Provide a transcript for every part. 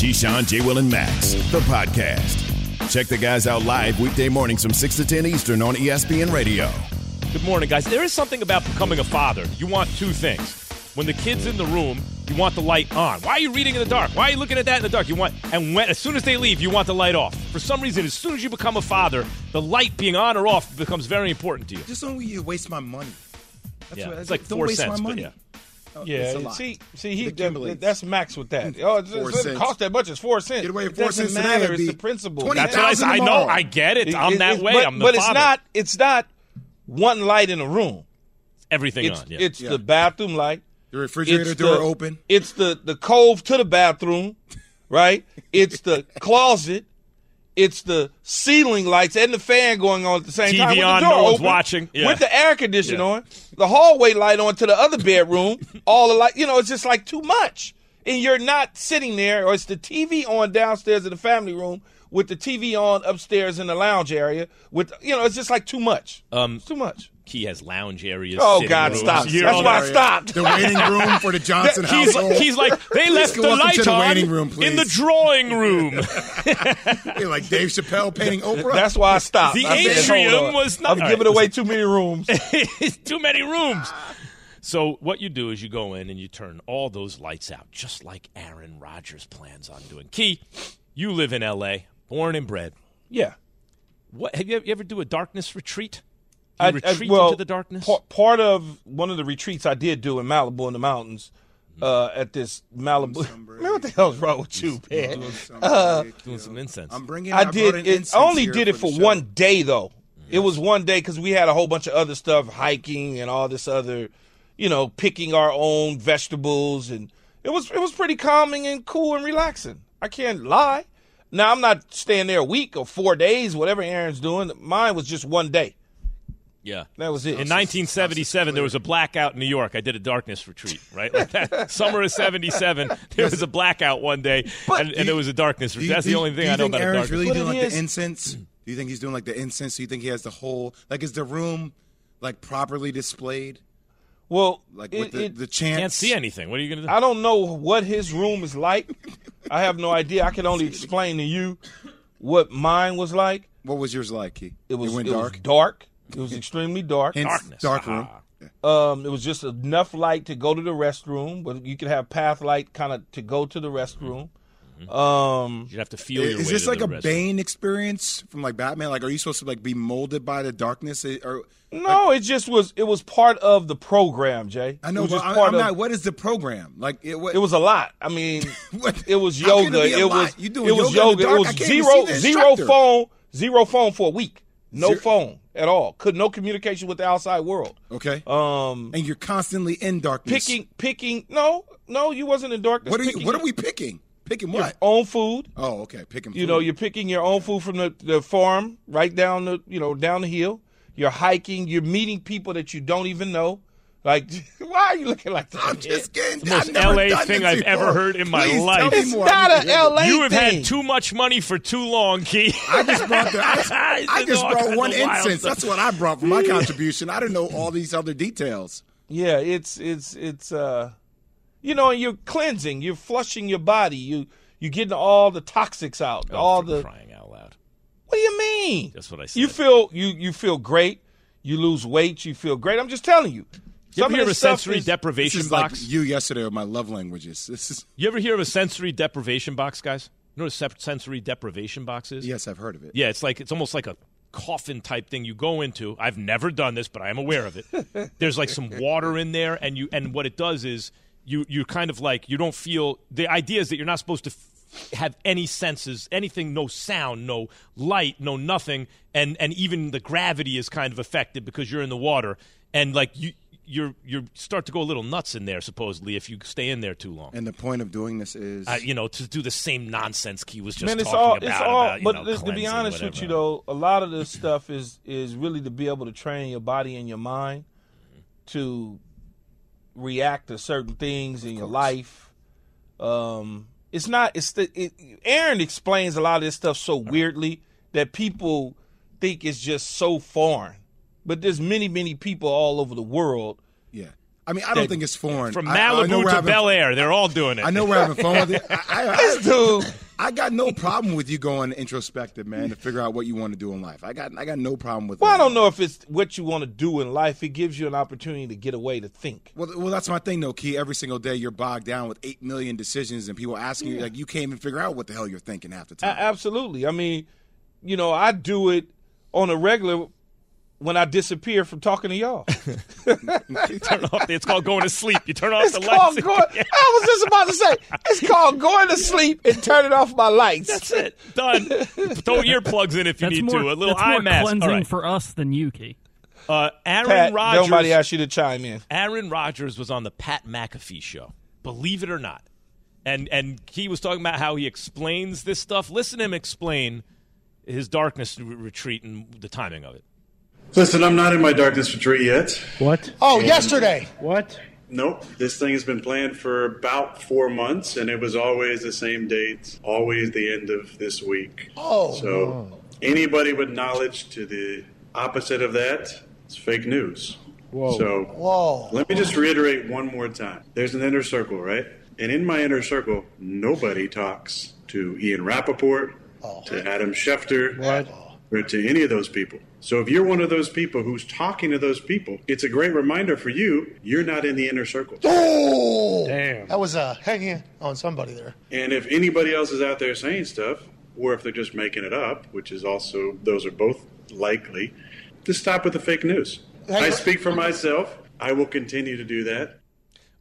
Keyshawn, J. Will, and Max, the podcast. Check the guys out live weekday mornings from 6 to 10 Eastern on ESPN Radio. Good morning, guys. There is something about becoming a father. You want two things. When the kid's in the room, you want the light on. Why are you reading in the dark? Why are you looking at that in the dark? You want, and when, as soon as they leave, you want the light off. For some reason, as soon as you become a father, the light being on or off becomes very important to you. Just don't you waste my money. That's Yeah, what, it's like don't four waste cents, my but money. yeah. Uh, it's a Yeah, lot. see, see, he that's max with that. Oh, it doesn't cost that much. It's four cents. Get away with It four doesn't cents matter. It's the principle. 20 That's what I, said. I know. I get it. It- I'm it- that it- way. But, I'm the but it's not. It's not one light in a room. everything It's on. Yeah. it's Yeah. the bathroom light. The refrigerator It's door the- open. It's the the cove to the bathroom, right? It's the closet. It's the ceiling lights and the fan going on at the same TV time. with the on, door no one's open, watching. Yeah. With the air conditioner Yeah. on, the hallway light on to the other bedroom, all the light. You know, it's just like too much, and you're not sitting there. Or it's the TV on downstairs in the family room with the TV on upstairs in the lounge area. With you know, it's just like too much. Um, It's too much. Key has lounge areas. Oh, God, rooms. stop. You That's why I stopped. The waiting room for the Johnson He's, household. he's like, they left the welcome light to the on room, in the drawing room. You're like Dave Chappelle painting Oprah. That's why I stopped. The I said, atrium hold was not- I'm all giving right, away too many rooms. Too many rooms. So what you do is you go in and you turn all those lights out, just like Aaron Rodgers plans on doing. Key, you live in L.A., born and bred. yeah. What have you, you ever do a darkness retreat? You I, I- well, into the darkness. pa- part of one of the retreats I did do in Malibu in the mountains, uh, at this Malibu. Man, what the hell's wrong with you, man? doing some incense. I'm bringing. I brought did. in It, I only did it for for one day though. It was one day because we had a whole bunch of other stuff, hiking and all this other, you know, picking our own vegetables, and it was it was pretty calming and cool and relaxing. I can't lie. Now I'm not staying there a week or four days, whatever Aaron's doing. Mine was just one day. Yeah. That was it. In 1977, there was a blackout in New York. I did a darkness retreat, right? Like that. Summer of 77, there was a blackout one day, and, and there was a darkness retreat. That's do the only thing I know think about a Aaron's darkness. really But doing like is- the incense? Do you think he's doing like the incense? Do you think he has the whole like is the room like properly displayed? well, Like it- with the, it- the chants? Can't see anything. What are you going to do? I don't know what his room is like. I have no idea. I can only explain to you what mine was like. What was yours like? Key? It was went it dark. was dark. It was extremely dark. Hence, Darkness. dark Ah. room. Um, it was just enough light to go to the restroom, but you could have path light kind of to go to the restroom. Um, You'd have to feel your Is way this to like the a restroom. Bane experience from like Batman? Like, are you supposed to like be molded by the darkness? It- Or no, it just was. It was part of the program, Jay. I know, it was but just I, part am of. not. What is the program? Like, it, what, It was a lot. I mean, What? it was How can yoga. it be a It lot? was You doing it was yoga in the yoga. dark? It I was can't even zero the zero instructor. phone zero phone for a week. No Zero- phone at all. Could no communication with the outside world. okay. Um, and you're constantly in darkness. picking picking. No, no, you wasn't in darkness. What are you? What are we picking? Picking Your what? own food. Oh, okay. Picking. You know, you're picking your own food from the, the farm right down the you know down the hill. You're hiking. You're meeting people that you don't even know. Like, why are you looking like that? I'm just man? kidding. the most I've LA thing I've ever heard in my Please tell life. It's more. not I a need LA You have thing. had too much money for too long, Key. I just brought the. I, I It's just brought one of incense. That's what I brought for my contribution. I didn't know all these other details. Yeah, it's it's it's uh, you know, you're cleansing. You're flushing your body. You you're getting all the toxics out. all the. crying out loud. What do you mean? That's what I said. You feel you you feel great. You lose weight. You feel great. I'm just telling you. You Some ever hear of a sensory is- deprivation is like box? you yesterday with my love languages. This is You ever hear of a sensory deprivation box, guys? You know what a sensory deprivation box is? yes, I've heard of it. Yeah, it's like it's almost like a coffin type thing you go into. I've never done this, but I am aware of it. There's like some water in there, and you and what it does is you you kind of like you don't feel. The idea is that you're not supposed to f- have any senses, anything, no sound, no light, no nothing, and and even the gravity is kind of affected because you're in the water, and like you you're you start to go a little nuts in there supposedly if you stay in there too long. And the point of doing this is, Uh, you know, to do the same nonsense Key was just Man, it's talking all about. all. about, you but know, to be cleansing, honest with you, though, a lot of this stuff is is really to be able to train your body and your mind to react to certain things in your life. Um, it's not. It's the. It, Aaron explains a lot of this stuff so weirdly that people think it's just so foreign. But there's many, many people all over the world. yeah. I mean, I don't think it's foreign. from I- I know Malibu to having- Bel Air, they're all doing it. I know we're having fun with it. I, I, This dude, I got no problem with you going introspective, man, to figure out what you want to do in life. I got I got no problem with well, I don't know if it's what you want to do in life. It gives you an opportunity to get away to think. Well, well, that's my thing, though, Key. Every single day, you're bogged down with eight million decisions, and people asking you, like, you can't even figure out what the hell you're thinking half the time. absolutely. I mean, you know, I do it on a regular when I disappear from talking to y'all. turn off. It's called going to sleep. You turn off It's the called lights. going. I was just about to say it's called going to sleep and turning off my lights. That's it. Done. Throw earplugs in if you That's need more, to. A little that's eye more mask. cleansing All right. for us than you, Key. Uh, Aaron Pat, Rodgers. nobody asked you to chime in. Aaron Rodgers was on the Pat McAfee show. Believe it or not. And and he was talking about how he explains this stuff. Listen to him explain his darkness retreat and the timing of it. Listen, I'm not in my darkness retreat yet. What? Oh, yesterday. What? Nope. This thing has been planned for about four months, and it was always the same date, always the end of this week. Oh. So, anybody with knowledge to the opposite of that is fake news. Whoa. So, Whoa. let me just reiterate one more time. There's an inner circle, right? And in my inner circle, nobody talks to Ian Rapoport, oh. to Adam Schefter, What? Oh. Or to any of those people. So if you're one of those people who's talking to those people, it's a great reminder for you, you're not in the inner circle. Oh. Damn. That was uh, hanging on somebody there. And if anybody else is out there saying stuff, or if they're just making it up, which is also, those are both likely, just stop with the fake news. I speak for myself. I will continue to do that.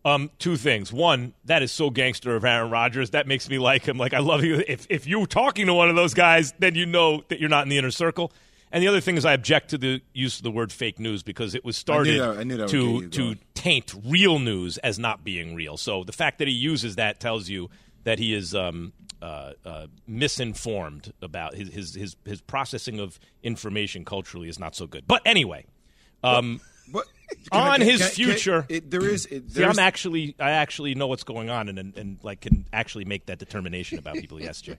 Um, two things. One, that is so gangster of Aaron Rodgers. That makes me like him. Like I love you. If if you're talking to one of those guys, then you know that you're not in the inner circle. And the other thing is, I object to the use of the word fake news because it was started I knew that would get to to taint real news as not being real. So the fact that he uses that tells you that he is um, uh, uh, misinformed about his, his his his processing of information culturally is not so good. But anyway, um, But On can- his can- can- future- it, there is. It, See, there's, I'm actually, I actually know what's going on, and, and and like can actually make that determination about people. Yes, Jay.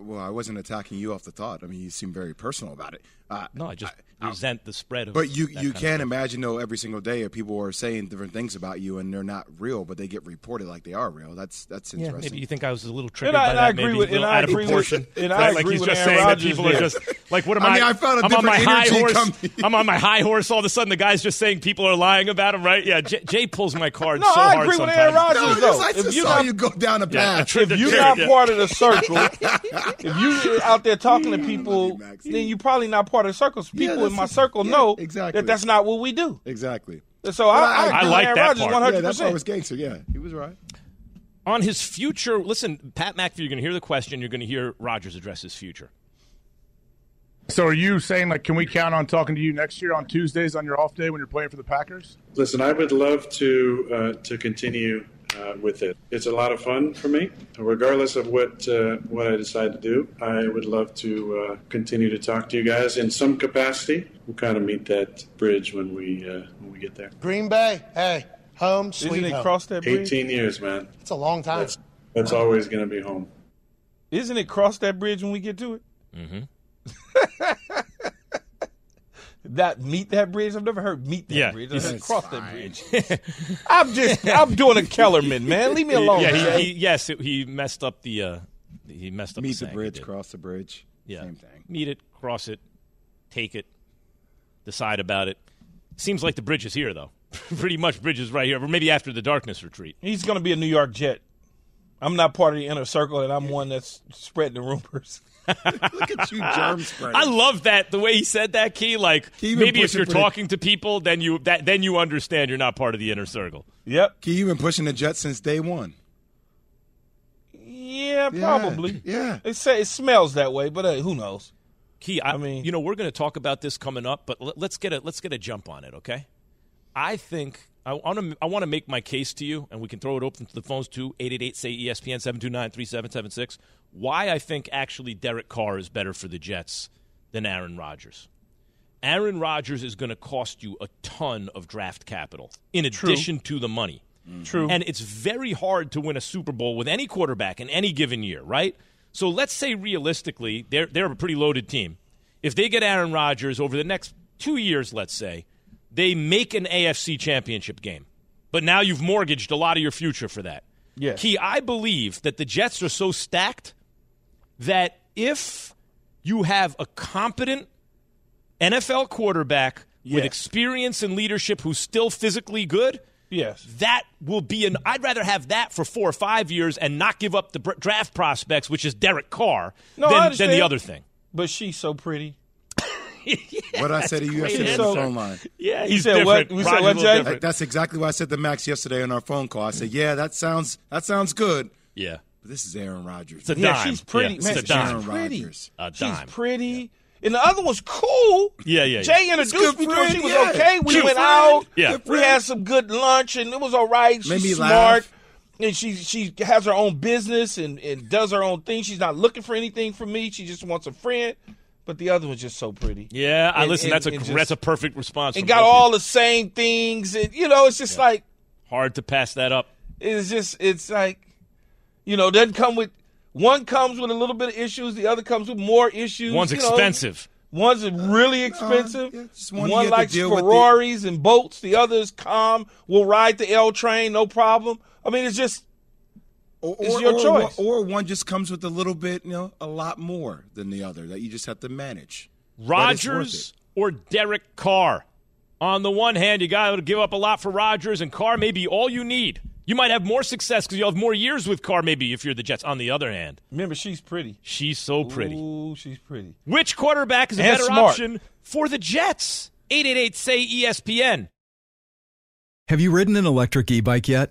well, I wasn't attacking you off the thought. I mean, you seem very personal about it. Uh, No, I just resent the spread of. But you that you kind can stuff. imagine though every single day if people are saying different things about you and they're not real, but they get reported like they are real. That's that's Yeah, interesting. maybe you think I was a little triggered I- by and that. I agree maybe with- a little and out of agree with- proportion. and I like agree he's with just Aaron saying Rodgers that people are just like, what am I I? mean, I felt a I'm on my different high energy horse. coming. I'm on my high horse. All of a sudden, the guy's just saying people are lying about him. Right? Yeah. Jay, Jay pulls my card No, so I hard agree with. Aaron Rodgers. no, though. I If just you're saw not- you go down a Yeah, path. if you're not yeah. part of the circle, if you're out there talking to people, Max. then you're probably not part of the circle. So Yeah, people in my it. circle Yeah, know exactly. that that's not what we do. exactly. So I, I, I agree with like Aaron that Rodgers part. 100. Yeah, that part was percent gangster. Yeah, he was right. on his future. Listen, Pat McAfee, you're going to hear the question. You're going to hear Rodgers address his future. So are you saying like, can we count on talking to you next year on Tuesdays on your off day when you're playing for the Packers? Listen, I would love to uh, to continue uh, with it. It's a lot of fun for me, regardless of what uh, what I decide to do. I would love to uh, continue to talk to you guys in some capacity. We'll kind of meet that bridge when we uh, when we get there. Green Bay, hey, home, sweet Isn't it home. cross that bridge? 18 years, man. It's a long time. That's that's always going to be home. Isn't it cross that bridge when we get to it? Mm-hmm. that meet that bridge. I've never heard meet that Yeah, bridge. I it's heard cross that bridge. I'm just I'm doing a Kellerman, man. Leave me alone. yeah, he, he, yes, it, he messed up the. Uh, he messed up Meet the saying. He bridge, cross the bridge. Yeah. Same thing. Meet it, cross it, take it, decide about it. Seems like the bridge is here, though. Pretty much, bridges right here. Or maybe after the darkness retreat. He's going to be a New York Jet. I'm not part of the inner circle, and I'm one that's spreading the rumors. Look at you, germ spreader. I love that the way he said that. Key, like He maybe if you're for the- talking to people, then you that then you understand you're not part of the inner circle. Yep. Key, you've been pushing the Jets since day one. Yeah, Yeah, probably. yeah. It say it smells that way, but uh, who knows? Key, I, I mean- you know, we're going to talk about this coming up, but let, let's get a let's get a jump on it, okay? I think I want to I want to make my case to you, and we can throw it open to the phones too. 888 say E ESPN 729-3776. Why I think actually Derek Carr is better for the Jets than Aaron Rodgers. Aaron Rodgers is going to cost you a ton of draft capital in addition to the money. Mm-hmm. True. And it's very hard to win a Super Bowl with any quarterback in any given year, right? So let's say realistically, they're they're a pretty loaded team. If they get Aaron Rodgers over the next two years, let's say, they make an AFC championship game. But now you've mortgaged a lot of your future for that. Yes. Key, I believe that the Jets are so stacked that if you have a competent NFL quarterback with experience and leadership who's still physically good, yes. that will be an. I'd rather have that for four or five years and not give up the draft prospects, which is Derek Carr, No, than, than the other thing. But she's so pretty. What I said to you yesterday on the phone line. Yeah, He he's said what? We said what, Jay? different. Like, that's exactly what I said to Max yesterday on our phone call. I said, "Yeah, that sounds that sounds good, Yeah, but this is Aaron Rodgers. it's a Yeah, dime. she's pretty. Yeah, Man, it's a dime. Aaron pretty. Rodgers. A dime. She's dime. pretty. And the other was cool. Yeah, yeah, yeah. Jay good introduced me to her. She was yeah. okay. We Good went friend. out. Yeah. We had some good lunch, and it was all right. Made She's me smart. laugh. And she she has her own business and, and does her own thing. She's not looking for anything from me. She just wants a friend. But the other one's just so pretty. Yeah, I And- listen. and- that's a just- that's a perfect response. And from got both of you. all the same things. And, you know, it's just like, hard to pass that up. it's just, it's like, you know, doesn't come with, one comes with a little bit of issues. The other comes with more issues. One's you know. expensive. One's uh, really uh, expensive. yeah, one one you have to likes deal with the- Ferraris and boats. The other is calm. Will ride the L train, no problem. I mean, it's just Or, It's or- your or choice. One, or one just comes with a little bit, you know, a lot more than the other that you just have to manage. But Rodgers or Derek Carr. On the one hand, you got to give up a lot for Rodgers, and Carr may be all you need. You might have more success because you'll have more years with Carr, maybe if you're the Jets. On the other hand, remember she's pretty. she's so pretty. Ooh, she's pretty. Which quarterback is a better smart. option for the Jets? 888 say ESPN. Have you ridden an electric e bike yet?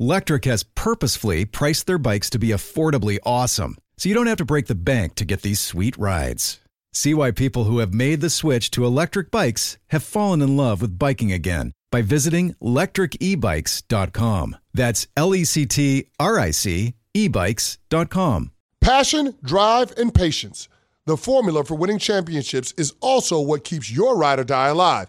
Lectric has purposefully priced their bikes to be affordably awesome, so you don't have to break the bank to get these sweet rides. See why people who have made the switch to electric bikes have fallen in love with biking again by visiting lectricebikes.com. That's L E C T R I C ebikes.com. Passion, drive, and patience. The formula for winning championships is also what keeps your ride or die alive.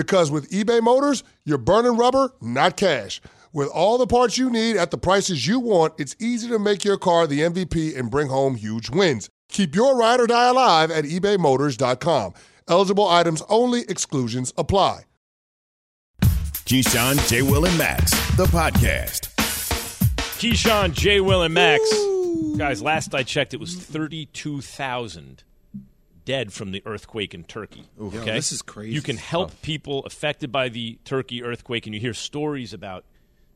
Because with eBay Motors, you're burning rubber, not cash. With all the parts you need at the prices you want, it's easy to make your car the MVP and bring home huge wins. Keep your ride or die alive at ebaymotors.com. Eligible items only, exclusions apply. Keyshawn, J. Will, and Max, the podcast. Keyshawn, J. Will, and Max. Guys, last I checked, it was 32,000 dead from the earthquake in Turkey. okay? this is crazy You can help stuff. people affected by the Turkey earthquake, and you hear stories about.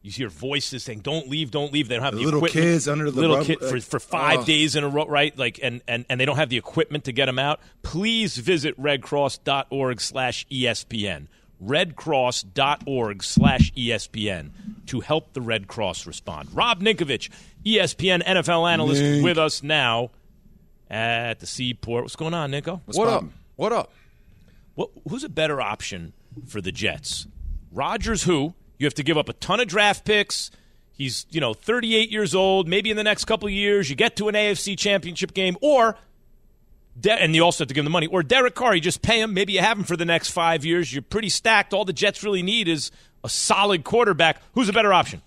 You hear voices saying, "Don't leave, don't leave." They don't have The the, little equipment. kids under the little rub- kid for, for five oh. days in a row, right? Like, and, and and they don't have the equipment to get them out. Please visit redcross.org/espn redcross.org slash ESPN to help the Red Cross respond. Rob Ninkovich, ESPN NFL analyst, Nink. with us now at the Seaport. What's going on, Nico? What's what up? What up? What, who's a better option for the Jets? Rodgers, who? You have to give up a ton of draft picks. He's, you know, 38 years old. Maybe in the next couple of years you get to an AFC championship game. Or, De- and you also have to give him the money. Or Derek Carr, you just pay him. Maybe you have him for the next five years. You're pretty stacked. All the Jets really need is a solid quarterback. Who's a better option?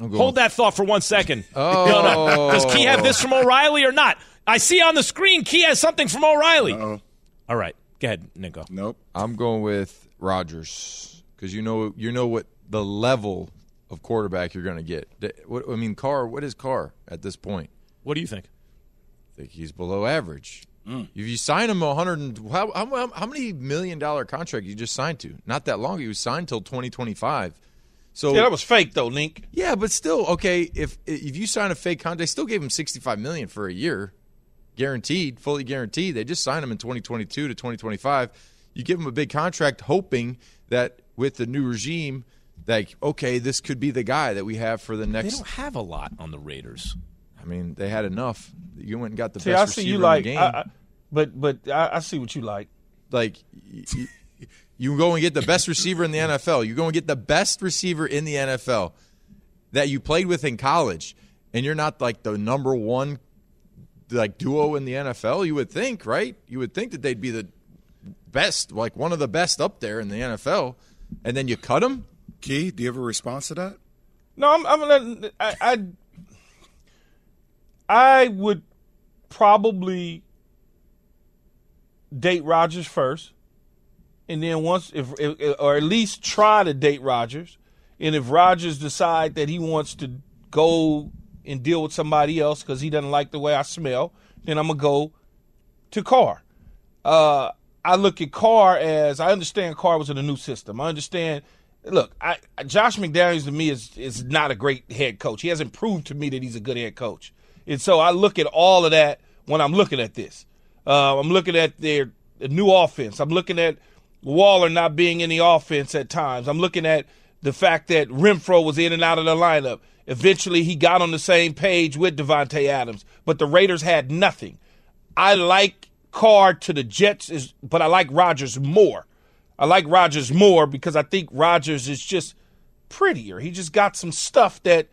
Hold that thought for one second. Oh. No, no. Does Key have this from O'Reilly or not? I see on the screen Key has something from O'Reilly. Uh-oh. All right. Go ahead, Nico. Nope. I'm going with Rodgers because you know you know what the level of quarterback you're going to get. What, I mean, Carr. What is Carr at this point? What do you think? I think he's below average. Mm. If you sign him a hundred, and how, how how many million dollar contract you just signed to? Not that long. He was signed till 2025. So Yeah, that was fake though, Nink. Yeah, but still, okay. If if you sign a fake contract, they still gave him sixty five million for a year, guaranteed, fully guaranteed. They just signed him in twenty twenty two to twenty twenty five. You give him a big contract, hoping that with the new regime, like okay, this could be the guy that we have for the next. They don't have a lot on the Raiders. I mean, they had enough. You went and got the See, I best see receiver you in the game. I, I, but but I, I see what you like. like y- y- you go and get the best receiver in the NFL. You go and get the best receiver in the NFL that you played with in college, and you're not like the number one like duo in the NFL. You would think, right? You would think that they'd be the best, like one of the best up there in the NFL, and then you cut them. Key, do you have a response to that? No, I'm. I'm gonna- I, I I would probably date Rodgers first, and then once, if, if or at least try to date Rodgers, and if Rodgers decide that he wants to go and deal with somebody else because he doesn't like the way I smell, then I'm gonna go to Carr. Uh, I look at Carr as I understand Carr was in a new system. I understand. Look, I, Josh McDaniels to me is is not a great head coach. He hasn't proved to me that he's a good head coach, and so I look at all of that when I'm looking at this. Uh, I'm looking at their new offense. I'm looking at Waller not being in the offense at times. I'm looking at the fact that Renfrow was in and out of the lineup. Eventually, he got on the same page with Davante Adams, but the Raiders had nothing. I like Carr to the Jets, is, but I like Rodgers more. I like Rodgers more because I think Rodgers is just prettier. He just got some stuff that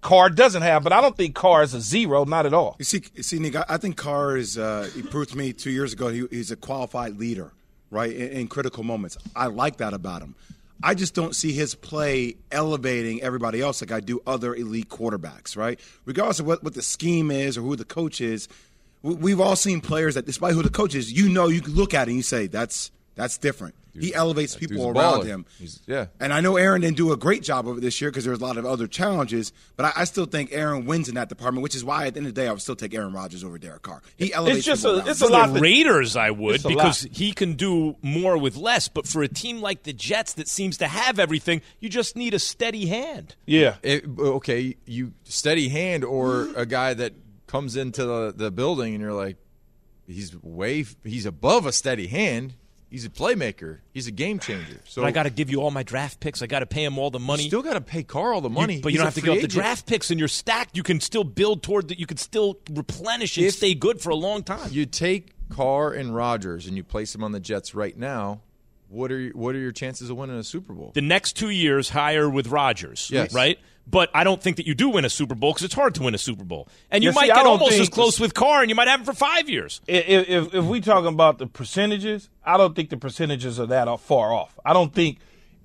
Carr doesn't have, but I don't think Carr is a zero, not at all. You see, see, Nick, I I think Carr is. Uh, he proved to me two years ago he, he's a qualified leader, right, in, in critical moments. I like that about him. I just don't see his play elevating everybody else like I do other elite quarterbacks, right? Regardless of what, what the scheme is or who the coach is, we, we've all seen players that, despite who the coach is, you know, you look at it and you say that's that's different. He elevates That people around baller. him. He's- yeah. And I know Aaron didn't do a great job of it this year because there's a lot of other challenges, but I, I still think Aaron wins in that department, which is why at the end of the day I would still take Aaron Rodgers over Derek Carr. He elevates just people a- around it's him. a lot the Raiders, I would, because lot. he can do more with less. But for a team like the Jets that seems to have everything, you just need a steady hand. Yeah. It, okay, you steady hand or a guy that comes into the, the building and you're like, he's way, he's above a steady hand. He's a playmaker. He's a game changer. So But I got to give you all my draft picks. I got to pay him all the money. you still got to pay Carl the You- money. but you He's don't have to give up the draft picks, and you're stacked. You can still build toward that. You can still replenish and If- stay good for a long time. You take Carr and Rodgers and you place them on the Jets right now. What are what are your chances of winning a Super Bowl? the next two years higher with Rodgers, Yes. right? But I don't think that you do win a Super Bowl because it's hard to win a Super Bowl, and you Yeah, might see, get almost as close with Carr, and you might have him for five years. If, if, if we talking about the percentages, I don't think the percentages are that far off. I don't think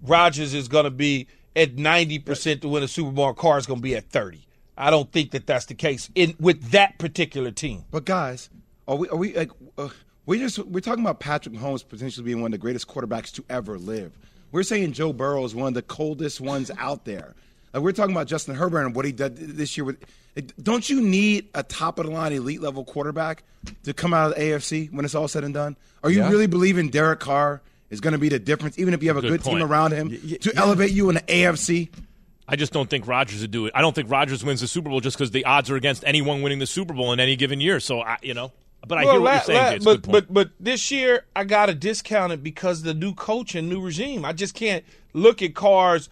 Rodgers is going to be at 90% to win a Super Bowl and Carr is going to be at 30. I don't think that that's the case in with that particular team. But guys, are we are we like uh, we just we're talking about Patrick Mahomes potentially being one of the greatest quarterbacks to ever live. We're saying Joe Burrow is one of the coldest ones out there. Like we're talking about Justin Herbert and what he did this year with. Don't you need a top of the line elite level quarterback to come out of the AFC when it's all said and done? Are you Yeah. really believing Derek Carr is going to be the difference, even if you have a Good good, team around him, y- to yeah. elevate you in the AFC? I just don't think Rodgers would do it. I don't think Rodgers wins the Super Bowl just because the odds are against anyone winning the Super Bowl in any given year. So I, you know, but I Well, hear what la- you're saying. la- Jay. It's a but, good point. but but this year I got to discount it because of the new coach and new regime. I just can't look at Carr's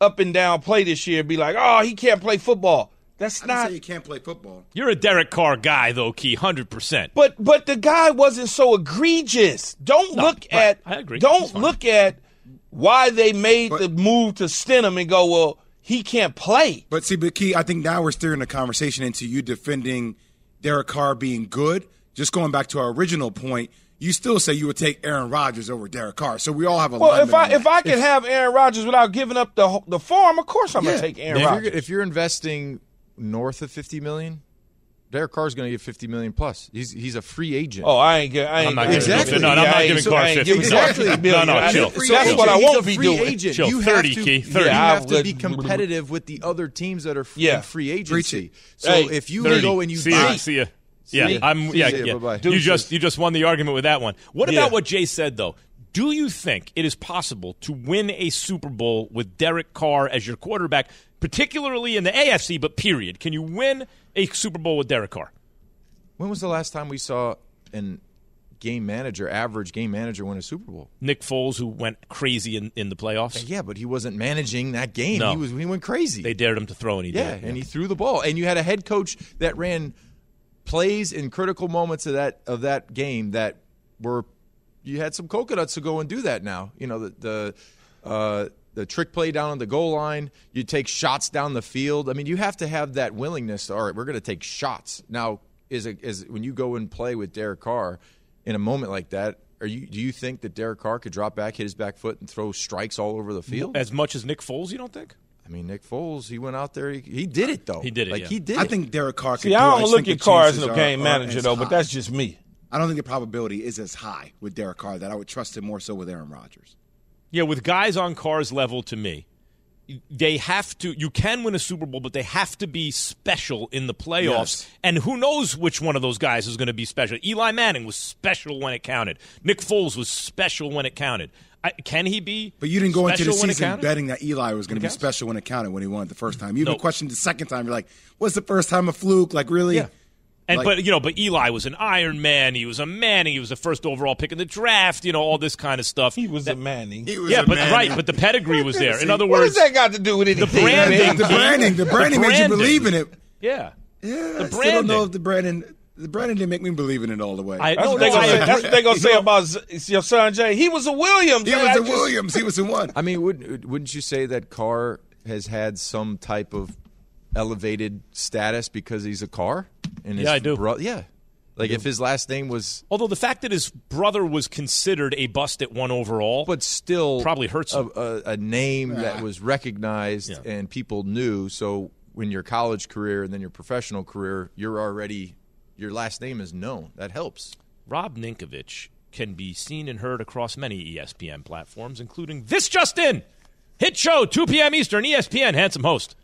up and down play this year and be like, oh, he can't play football. That's I didn't say you can't play football. You're a Derek Carr guy, though, Key, hundred percent. But but the guy wasn't so egregious. Don't No, look right. at. I agree. Don't look at why they made But- the move to Stidham and go. Well, he can't play. But see, but Key, I think now we're steering the conversation into you defending Derek Carr being good. Just going back to our original point, you still say you would take Aaron Rodgers over Derek Carr. So we all have a Well, if I if that. I could have Aaron Rodgers without giving up the the farm, of course I'm Yeah. gonna take Aaron If Rodgers. you're, if you're investing north of 50 million, Derek Carr's going to get 50 million plus. He's he's a free agent. Oh, I ain't. gi- I ain't I'm not giving giving Exactly. No, no, I'm Yeah, not I ain't- giving Carr 50. Exactly. Carr 50 million. No, no, That's- chill. That's what I won't be free doing. Agent. Chill. You 30, have to, Key, 30. You have to be competitive with the other teams that are f- Yeah. free Preach agency. So Hey, if you 30. go and you see ya, buy, see ya. Yeah, ya. I'm. See Yeah, ya. yeah. Bye-bye. You just you just won the argument with that one. What Yeah. about what Jay said though? Do you think it is possible to win a Super Bowl with Derek Carr as your quarterback, particularly in the AFC, but period? Can you win a Super Bowl with Derek Carr? when was the last time we saw an game manager, average game manager, win a Super Bowl? Nick Foles, who went crazy in, in the playoffs, Yeah, but he wasn't managing that game. No. He was he went crazy. they dared him to throw, and he yeah, did. and he threw the ball. And you had a head coach that ran plays in critical moments of that of that game that were you had some coconuts to go and do that now. You know, the the uh, the trick play down on the goal line, you take shots down the field. I mean, you have to have that willingness to, all right, we're going to take shots. Now, is a, is when you go and play with Derek Carr in a moment like that, are you do you think that Derek Carr could drop back, hit his back foot and throw strikes all over the field? as much as Nick Foles, you don't think? I mean, Nick Foles, he went out there, he, he did it though. He did it, Like yeah. he did I it. think Derek Carr could See, do it. I don't just look at Carr as chances no game are manager as though, but that's just me. I don't think the probability is as high with Derek Carr that I would trust him more so with Aaron Rodgers. Yeah, with guys on Carr's level, to me, they have to. You can win a Super Bowl, but they have to be special in the playoffs. Yes. And who knows which one of those guys is going to be special? Eli Manning was special when it counted. Nick Foles was special when it counted. I, can he be? But you didn't go into the special when it season betting that Eli was going to be special when it counted when he won it the first time. You even No. questioned the second time. You're like, "Was the first time a fluke? Like really?" Yeah. And Like- but you know, but Eli was an Iron Man. He was a Manning. He was the first overall pick in the draft. You know, all this kind of stuff. He was That- a Manning. He was yeah, a but man. right, but the pedigree was there. In other words, What words, does that got to do with anything? the branding, the branding, the branding The made you believe in it. yeah, Yeah, The I still don't know if the branding, the branding didn't make me believe in it all the way. I- That's No, what they no, gonna say. That's what they gonna say about Z- your son Jay. He was a Williams. he was a Williams. He was in one. I mean, wouldn't wouldn't you say that Carr has had some type of elevated status because he's a Carr? And his Yeah, I do. bro- yeah, like if his last name was, Although the fact that his brother was considered a bust at one overall, but still Probably hurts a, a, a name that was recognized Yeah. and people knew. So when your college career and then your professional career, you're already your last name is known. That helps. Rob Ninkovich can be seen and heard across many ESPN platforms, including this Justin. Hit show, 2 p.m. Eastern, ESPN, handsome host.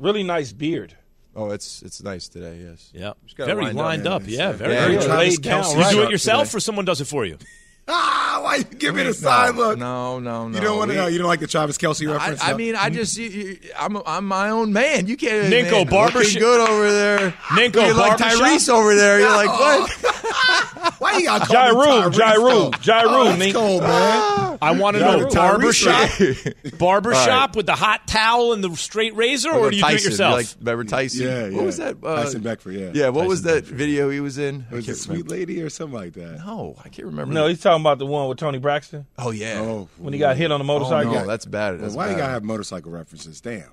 Really nice beard. Oh, it's it's nice today. Yes. Yeah, Just got it very lined up. Yeah, very. Yeah, very yeah. laid down, Kelce You do it yourself, today. or someone does it for you? Ah, why you give me the side look? No, no, no. You don't want to know. You don't like the Travis Kelce I, reference? I no? mean, I just, you, you, I'm, I'm my own man. You can't, Ninko, man, barber looking good over there. Ninko, You're like barbershop? Tyrese over there. You're like, what? why you got Jairou, Jairou, Jairou, Oh, that's Nink. cold, man. I want to know Tyrese barbershop, barbershop All right. with the hot towel and the straight razor, or do you Tyson, do it yourself? You like, remember Tyson? Yeah, What was that? Uh, Tyson Beckford, yeah. Yeah, what was Tyson that video he was in? It was I a can't sweet lady or something like that. No, I can't remember. No, he's talking about the one with Toni Braxton oh yeah. Oh, when he got hit on the Oh, motorcycle. no, that's bad. Well, why bad. you gotta have motorcycle references? Damn.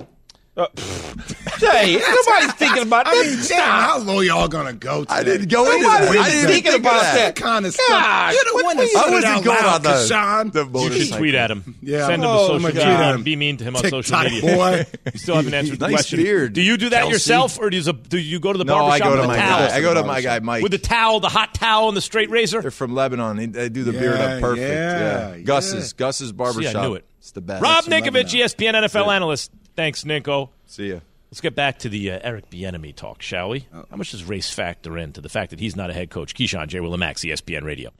Uh, pfft. Jay, nobody's thinking about that. I mean, damn, how low y'all gonna go? Today? I didn't go into Nobody's that. I didn't thinking think about of that. kind of God, stuff. You're the what one were that you- said I it wasn't out going loud, on the, Kashan. the You should tweet at him. Yeah. Send him Oh, to my social media and him. be mean to him on social media. boy. You still haven't answered the Nice question. beard, Do you do that Kelce. yourself, or do you, do you go to the No, I barbershop go with to the my towel? guy. I go to my guy Mike. with the towel, the hot towel, and the straight razor. They're from Lebanon. They, they do the beard up perfect. yeah, yeah. Gus's Gus's barbershop. See, I knew it. It's the best. Rob from Ninkovich, E ESPN NFL analyst. Thanks, Ninko. See ya. Let's get back to the uh, Eric Bieniemy talk, shall we? How much does race factor into the fact that he's not a head coach? Keyshawn J. Willimax, ESPN Radio.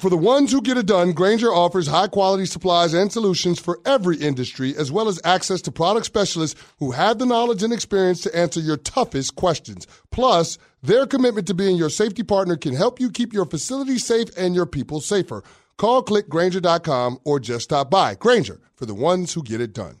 For the ones who get it done, Grainger offers high quality supplies and solutions for every industry, as well as access to product specialists who have the knowledge and experience to answer your toughest questions. Plus, their commitment to being your safety partner can help you keep your facility safe and your people safer. Call clickgrainger.com or just stop by. Grainger for the ones who get it done.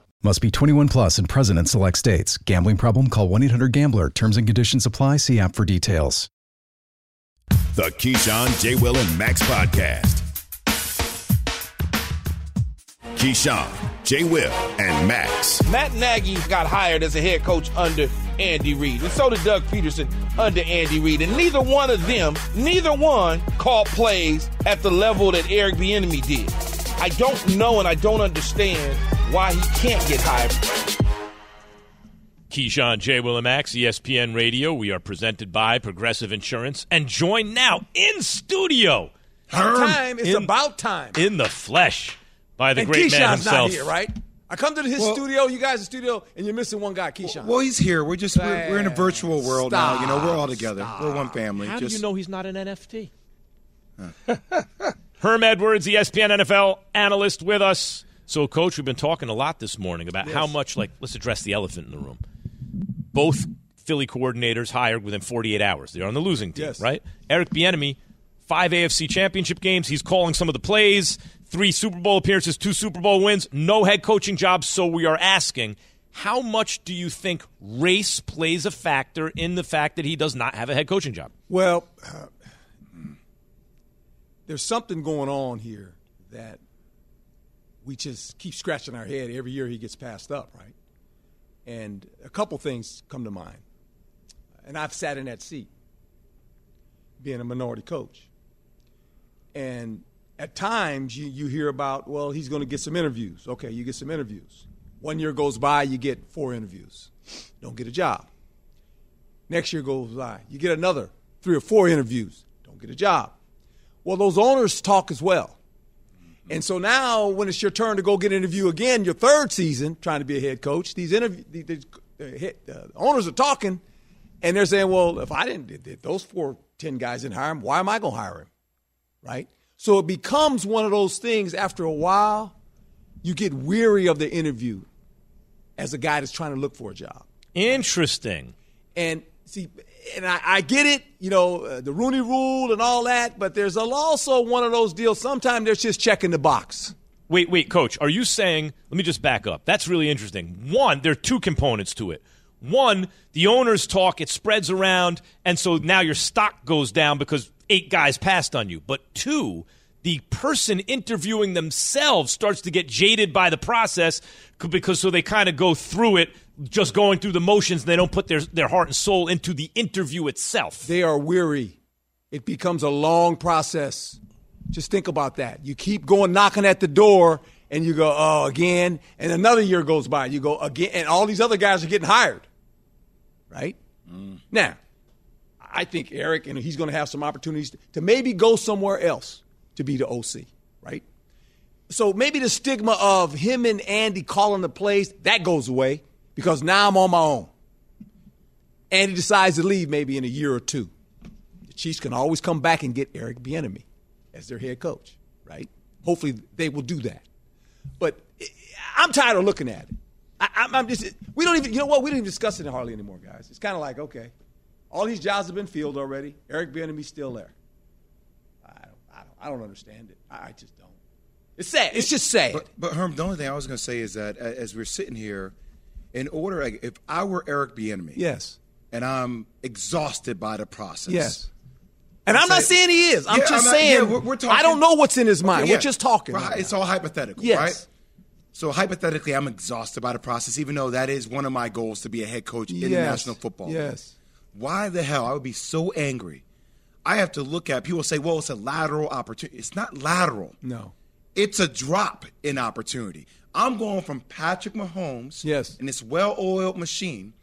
Must be 21 plus and present in select states. Gambling problem? Call 1 800 Gambler. Terms and conditions apply. See app for details. The Keyshawn, J. Will, and Max Podcast. Keyshawn, J. Will, and Max. Matt Nagy got hired as a head coach under Andy Reid, and so did Doug Pederson under Andy Reid. And neither one of them, neither one called plays at the level that Eric Bieniemy did. I don't know and I don't understand why he can't get hired. Keyshawn, J. Will, and Max, E ESPN Radio. We are presented by Progressive Insurance and joined now in studio. Time. It's In- about time. In the flesh by the and great Keyshawn's man himself. not here, right? I come to his Well- studio, you guys' in the studio, and you're missing one guy, Keyshawn. Well, he's here. We're just we're, we're in a virtual world now. You know, we're all Stop, together. We're one family. How just, do you know he's not an NFT? Herm Edwards, ESPN NFL analyst, with us. So, Coach, we've been talking a lot this morning about how much, like, let's address the elephant in the room. Both Philly coordinators hired within 48 hours. They're on the losing team, Yes. right? Eric Bieniemy, five AFC Championship games. He's calling some of the plays. Three Super Bowl appearances, two Super Bowl wins. No head coaching jobs. So we are asking, how much do you think race plays a factor in the fact that he does not have a head coaching job? Well, uh, there's something going on here that we just keep scratching our head every year he gets passed up, right? And a couple things come to mind. And I've sat in that seat, being a minority coach. And at times you, you hear about, well, he's going to get some interviews. Okay, you get some interviews. One year goes by, you get four interviews. Don't get a job. Next year goes by, you get another three or four interviews. Don't get a job. Well, those owners talk as well. And so now, when it's your turn to go get an interview again, your third season, trying to be a head coach, these interview, the, the, uh, the, owners are talking, and they're saying, "Well, if I didn't, if those four, ten guys didn't hire him, why am I going to hire him?" Right? So it becomes one of those things. After a while, you get weary of the interview as a guy that's trying to look for a job. Interesting. And see, and I, I get it, you know, uh, the Rooney Rule and all that, but there's also one of those deals. Sometimes they're just checking the box. Wait, wait, coach, are you saying, let me just back up. That's really interesting. One, there are two components to it. One, the owners talk, it spreads around, and so now your stock goes down because eight guys passed on you. But two, the person interviewing themselves starts to get jaded by the process because so they kind of go through it just going through the motions and they don't put their, their heart and soul into the interview itself. They are weary. It becomes a long process. Just think about that. You keep going knocking at the door and you go, oh, again. And another year goes by. You go again. And all these other guys are getting hired. Right? Mm. Now, I think Eric, and he's going to have some opportunities to maybe go somewhere else to be the OC. Right? So maybe the stigma of him and Andy calling the plays, that goes away because now I'm on my own. Andy decides to leave maybe in a year or two. The Chiefs can always come back and get Eric Bieniemy as their head coach, right? Hopefully they will do that. But I'm tired of looking at it. I, I'm, I'm just we don't even you know what we don't even discuss it hardly anymore, guys. It's kind of like okay, all these jobs have been filled already. Eric Bieniemy's still there. I don't, I don't, I don't understand it. I, I just don't. It's sad. It's just sad. But, but Herm, the only thing I was going to say is that as we're sitting here, in order, like, if I were Eric Bieniemy, yes, and I'm exhausted by the process, Yes. And I'm not say- saying he is. I'm Yeah, just not- saying yeah, we're, we're talking, I don't know what's in his mind. Okay, We're just talking. Right, it's all hypothetical, Yes. right? So hypothetically, I'm exhausted by the process, even though that is one of my goals to be a head coach in the Yes. National Football League. Yes. Why the hell? I would be so angry. I have to look at people say, "Well, it's a lateral opportunity." It's not lateral. No. It's a drop in opportunity. I'm going from Patrick Mahomes Yes. and this well-oiled machine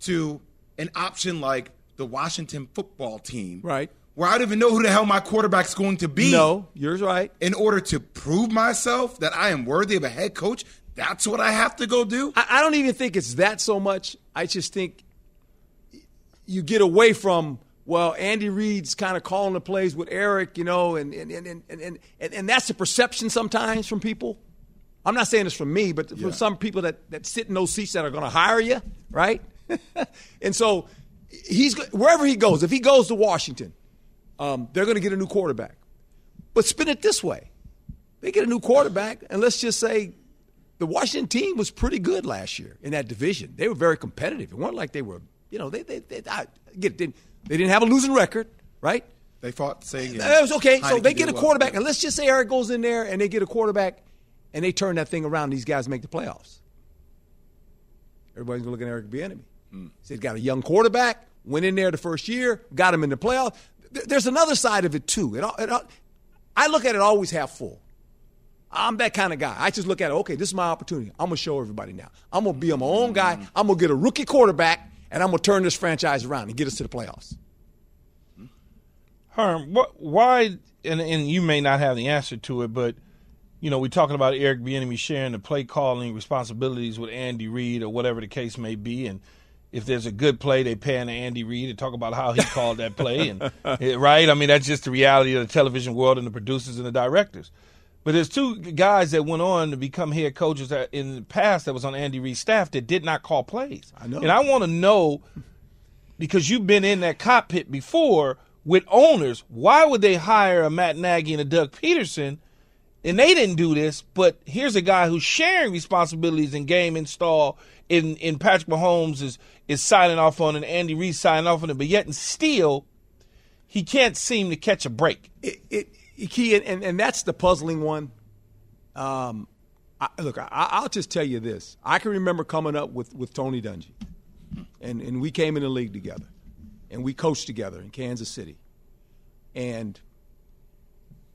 to an option like the Washington football team, Right. Where I don't even know who the hell my quarterback's going to be. No, you're right. In order to prove myself that I am worthy of a head coach, that's what I have to go do. I, I don't even think it's that so much. I just think you get away from well, Andy Reid's kind of calling the plays with Eric, you know, and and and and and, and, and that's the perception sometimes from people. I'm not saying it's from me, but from some people that, that sit in those seats that are going to hire you, right? and so he's wherever he goes. If he goes to Washington, um, they're going to get a new quarterback. But spin it this way: they get a new quarterback, and let's just say the Washington team was pretty good last year in that division. They were very competitive. It wasn't like they were, you know, they they, they I get it, didn't they didn't have a losing record, right? They fought saying That was okay. So they get a quarterback, and let's just say Eric goes in there and they get a quarterback, and they turn that thing around. These guys make the playoffs. Everybody's gonna look at Eric Bieniemy. Hmm. He's got a young quarterback. Went in there the first year, got him in the playoffs. There's another side of it too. It, all- it, all- I look at it always half full. I'm that kind of guy. I just look at it. Okay, this is my opportunity. I'm gonna show everybody now. I'm gonna be my own guy. I'm gonna get a rookie quarterback, and I'm gonna turn this franchise around and get us to the playoffs. Herm, what, why? And, and you may not have the answer to it, but you know, we're talking about Eric Bieniemy sharing the play calling responsibilities with Andy Reid or whatever the case may be, and if there's a good play, they pan to Andy Reid and talk about how he called that play, and eh, right? I mean, that's just the reality of the television world and the producers and the directors. But there's two guys that went on to become head coaches in the past that was on Andy Reid's staff that did not call plays. I know. And I want to know because you've been in that cockpit before with owners, why would they hire a Matt Nagy and a Doug Pederson? And they didn't do this, but here's a guy who's sharing responsibilities in game install. In in Patrick Mahomes is is signing off on it, Andy Reid signing off on it, but yet and still he can't seem to catch a break. It, it, key, and, and that's the puzzling one. Um, I, look, I, I'll just tell you this: I can remember coming up with with Tony Dungy, and and we came in the league together, and we coached together in Kansas City, and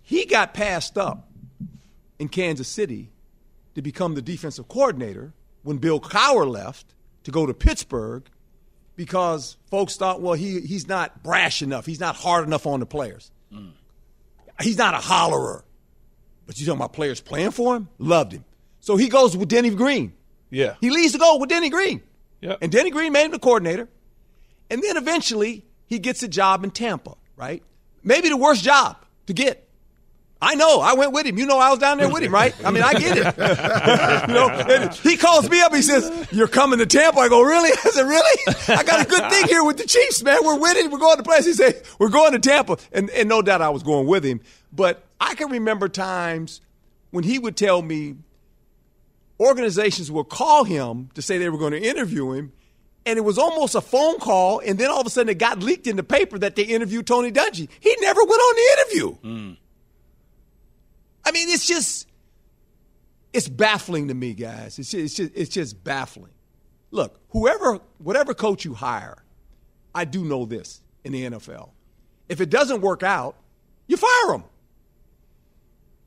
he got passed up in Kansas City to become the defensive coordinator when Bill Cowher left to go to Pittsburgh because folks thought, well, he, he's not brash enough. He's not hard enough on the players. He's not a hollerer. But you talking about players playing for him? Loved him. So he goes with Denny Green. Yeah. He leaves the goal with Denny Green. Yeah. And Denny Green made him the coordinator. And then eventually he gets a job in Tampa, right? Maybe the worst job to get. I know. I went with him. You know, I was down there with him, right? I mean, I get it. you know, he calls me up. He says, "You're coming to Tampa." I go, "Really?" I said, "Really? I got a good thing here with the Chiefs, man. We're winning. We're going to place." He said, "We're going to Tampa," and and no doubt I was going with him. But I can remember times when he would tell me organizations would call him to say they were going to interview him, and it was almost a phone call, and then all of a sudden it got leaked in the paper that they interviewed Tony Dungy. He never went on the interview. Mm. I mean, it's just it's baffling to me, guys. It's just, it's just it's just baffling. Look, whoever whatever coach you hire, I do know this in the NFL. If it doesn't work out, you fire him.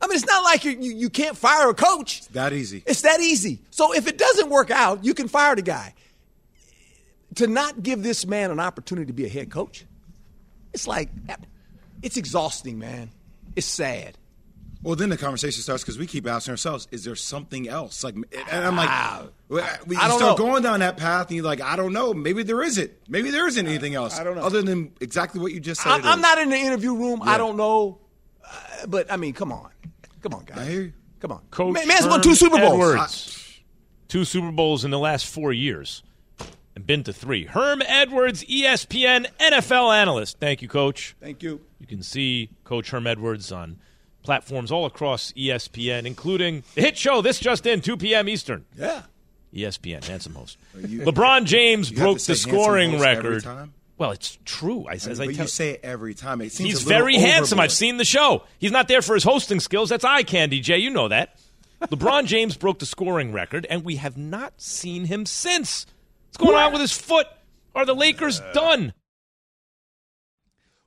I mean, it's not like you, you, you can't fire a coach. It's that easy. It's that easy. So if it doesn't work out, you can fire the guy. To not give this man an opportunity to be a head coach, it's like, it's exhausting, man. It's sad. Well, then the conversation starts because we keep asking ourselves, "Is there something else?" Like, and I'm like, we I don't start know. going down that path, and you're like, "I don't know. Maybe there isn't. Maybe there isn't anything else. I don't know. other than exactly what you just said." I, I'm is. not in the interview room. Yeah. I don't know. Uh, but, I mean, come on. Come on, guys. I hear you. Come on. Coach Man, man's won Herm two Super Bowls. Edwards. Two Super Bowls in the last four years. And been to three. Herm Edwards, ESPN NFL analyst. Thank you, Coach. Thank you. You can see Coach Herm Edwards on platforms all across ESPN, including the hit show This Just In, 2 p.m. Eastern. Yeah. ESPN, handsome host. you- LeBron James broke the scoring record. Well, it's true. I, I as mean, I tell you say it every time. It seems He's very handsome. I've seen the show. He's not there for his hosting skills. That's eye candy, Jay. You know that. LeBron James broke the scoring record, and we have not seen him since. What's going on with his foot? Are the Lakers done?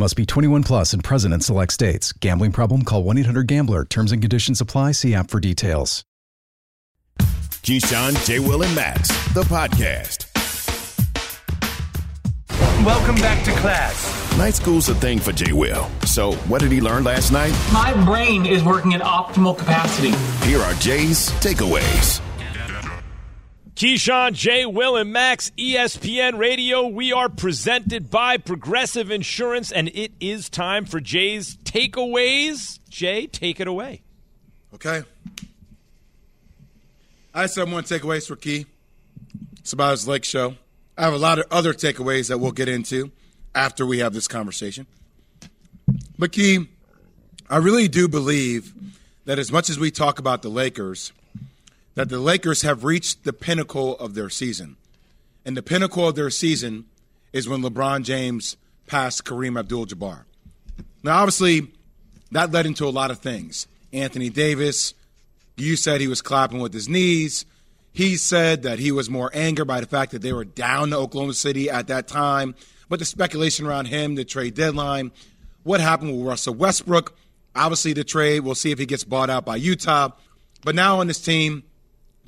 Must be 21 plus and present in select states. Gambling problem? Call 1 800 Gambler. Terms and conditions apply. See app for details. Keyshawn, J. Will, and Max, the podcast. Welcome back to class. Night school's a thing for J. Will. So, what did he learn last night? My brain is working at optimal capacity. Here are Jay's takeaways. Keyshawn, J. Will, and Max, ESPN Radio. We are presented by Progressive Insurance, and it is time for Jay's takeaways. Jay, take it away. Okay. I said one takeaways for Key. It's about his Lake show. I have a lot of other takeaways that we'll get into after we have this conversation. But Key, I really do believe that as much as we talk about the Lakers, that the Lakers have reached the pinnacle of their season. And the pinnacle of their season is when LeBron James passed Kareem Abdul Jabbar. Now, obviously, that led into a lot of things. Anthony Davis, you said he was clapping with his knees. He said that he was more angered by the fact that they were down to Oklahoma City at that time. But the speculation around him, the trade deadline, what happened with Russell Westbrook, obviously the trade, we'll see if he gets bought out by Utah. But now on this team,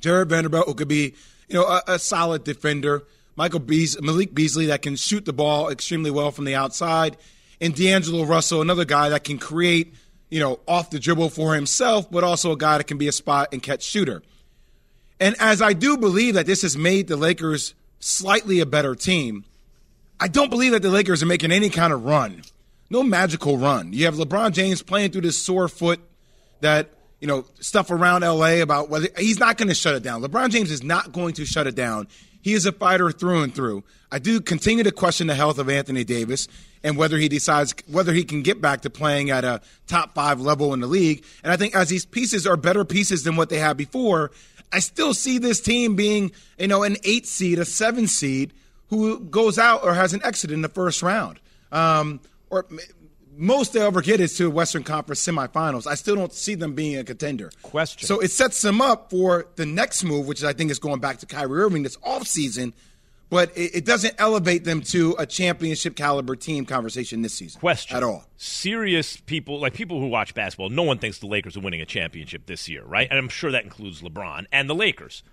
Jarred Vanderbilt, who could be, you know, a, a solid defender. Michael Beas- Malik Beasley that can shoot the ball extremely well from the outside, and D'Angelo Russell, another guy that can create, you know, off the dribble for himself, but also a guy that can be a spot and catch shooter. And as I do believe that this has made the Lakers slightly a better team, I don't believe that the Lakers are making any kind of run. No magical run. You have LeBron James playing through this sore foot that you know, stuff around LA about whether he's not going to shut it down. LeBron James is not going to shut it down. He is a fighter through and through. I do continue to question the health of Anthony Davis and whether he decides whether he can get back to playing at a top five level in the league. And I think as these pieces are better pieces than what they had before, I still see this team being, you know, an eight seed, a seven seed who goes out or has an exit in the first round. Um, or most they'll ever get is to a Western Conference semifinals. I still don't see them being a contender. Question. So it sets them up for the next move, which I think is going back to Kyrie Irving this offseason, but it, it doesn't elevate them to a championship caliber team conversation this season. Question. At all. Serious people, like people who watch basketball, no one thinks the Lakers are winning a championship this year, right? And I'm sure that includes LeBron and the Lakers.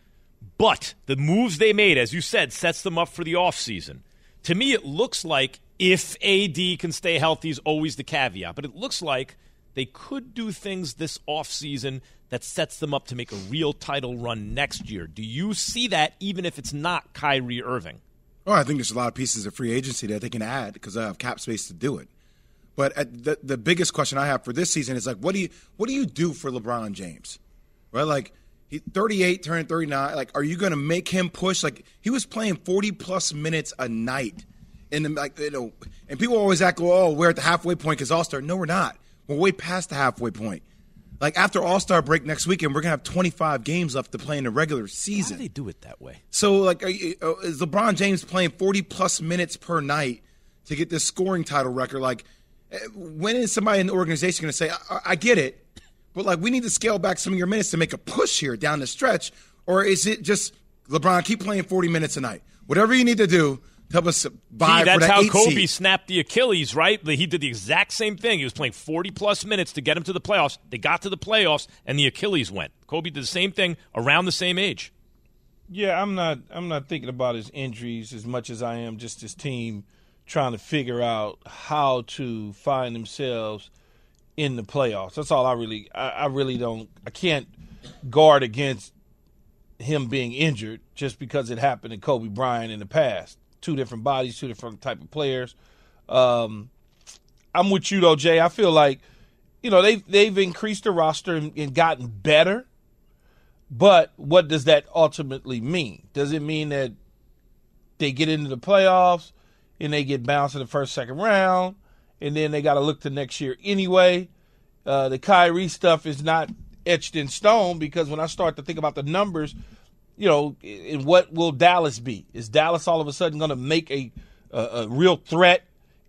But the moves they made, as you said, sets them up for the offseason. To me, it looks like if AD can stay healthy is always the caveat, but it looks like they could do things this offseason that sets them up to make a real title run next year. Do you see that even if it's not Kyrie Irving? Oh, I think there's a lot of pieces of free agency that they can add because they have cap space to do it. But the the biggest question I have for this season is like, what do you what do you do for LeBron James, right? Like he 38, turning 39. Like, are you going to make him push? Like he was playing 40 plus minutes a night, and then like you know, and people always act, oh, we're at the halfway point because All Star. No, we're not. We're way past the halfway point. Like after All Star break next weekend, we're gonna have 25 games left to play in the regular season. Why do they do it that way? So, like, are you, uh, is LeBron James playing 40 plus minutes per night to get this scoring title record? Like, uh, when is somebody in the organization going to say, I-, "I get it, but like, we need to scale back some of your minutes to make a push here down the stretch," or is it just LeBron keep playing 40 minutes a night? Whatever you need to do help us buy Gee, that's that how eight Kobe seed. snapped the Achilles, right? He did the exact same thing. He was playing 40 plus minutes to get him to the playoffs. They got to the playoffs, and the Achilles went. Kobe did the same thing around the same age. Yeah, I'm not. I'm not thinking about his injuries as much as I am just his team trying to figure out how to find themselves in the playoffs. That's all I really. I, I really don't. I can't guard against him being injured just because it happened to Kobe Bryant in the past. Two different bodies, two different type of players. Um, I'm with you though, Jay. I feel like you know they've they've increased the roster and, and gotten better. But what does that ultimately mean? Does it mean that they get into the playoffs and they get bounced in the first, second round, and then they got to look to next year anyway. Uh, the Kyrie stuff is not etched in stone because when I start to think about the numbers, you know, and what will Dallas be? Is Dallas all of a sudden going to make a, a a real threat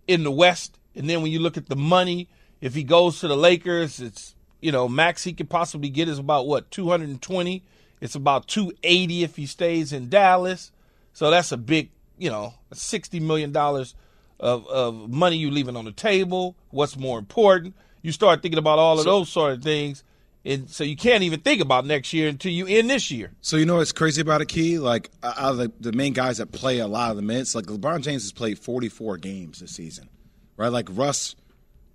in the West? And then when you look at the money, if he goes to the Lakers, it's you know max he could possibly get is about what 220. It's about 280 if he stays in Dallas. So that's a big, you know, 60 million dollars of of money you leaving on the table. What's more important? You start thinking about all of those sort of things. And so you can't even think about next year until you end this year. So you know what's crazy about a key? Like out of the, the main guys that play a lot of the minutes, like LeBron James has played 44 games this season, right? Like Russ,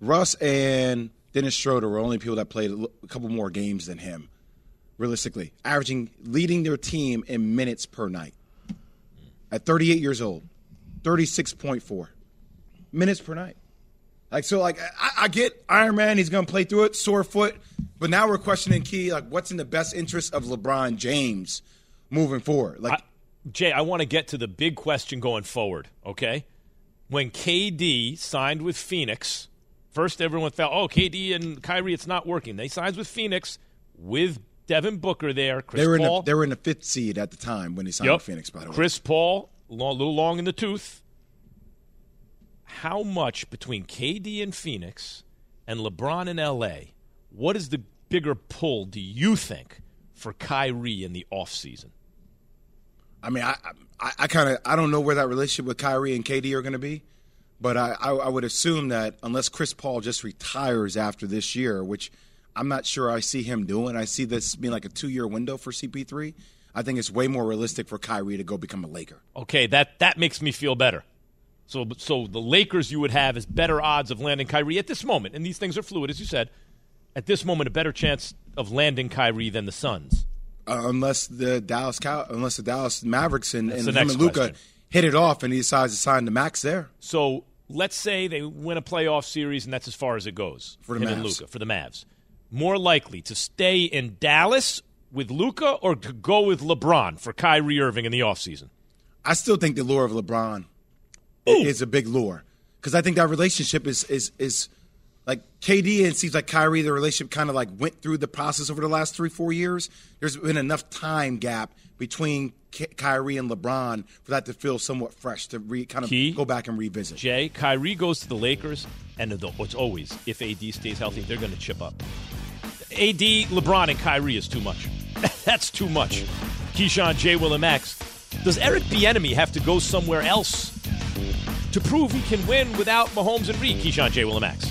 Russ and Dennis Schroeder were only people that played a couple more games than him, realistically, averaging leading their team in minutes per night. At 38 years old, 36.4 minutes per night. Like so, like I, I get Iron Man, he's gonna play through it, sore foot, but now we're questioning key, like what's in the best interest of LeBron James moving forward? Like Jay, I want to get to the big question going forward, okay? When KD signed with Phoenix, first everyone felt, oh, KD and Kyrie, it's not working. They signed with Phoenix with Devin Booker there, Chris they were in the, they were in the fifth seed at the time when he signed Yep. with Phoenix. By the way, Chris Paul, a little long in the tooth. How much between KD and Phoenix and LeBron in LA, what is the bigger pull, do you think, for Kyrie in the offseason? I mean, I I, I kind of I don't know where that relationship with Kyrie and KD are going to be, but I, I I would assume that unless Chris Paul just retires after this year, which I'm not sure I see him doing. I see this being like a two year window for CP3. I think it's way more realistic for Kyrie to go become a Laker. Okay, that that makes me feel better. So so the Lakers you would have is better odds of landing Kyrie at this moment, and these things are fluid, as you said. At this moment, a better chance of landing Kyrie than the Suns. Uh, unless the Dallas Cow- unless the Dallas Mavericks and, That's and him and Luka hit it off, and he decides to sign the max there. So let's say they win a playoff series, and that's as far as it goes For the him and Mavs. Luka for the Mavs. More likely to stay in Dallas with Luka or to go with LeBron for Kyrie Irving in the offseason? I still think the lure of LeBron i- is a big lure because I think that relationship is is is like KD and it seems like Kyrie. The relationship kind of like went through the process over the last three four years. There's been enough time gap between K- Kyrie and LeBron for that to feel somewhat fresh to re, kind of Key. go back and revisit. Jay, Kyrie goes to the Lakers, and it's always if AD stays healthy, they're going to chip up. AD, LeBron, and Kyrie is too much. That's too much. Keyshawn, J. Will, and Max. Does Eric Bieniemy have to go somewhere else to prove he can win without Mahomes and Reid? Keyshawn, J. Will, and Max.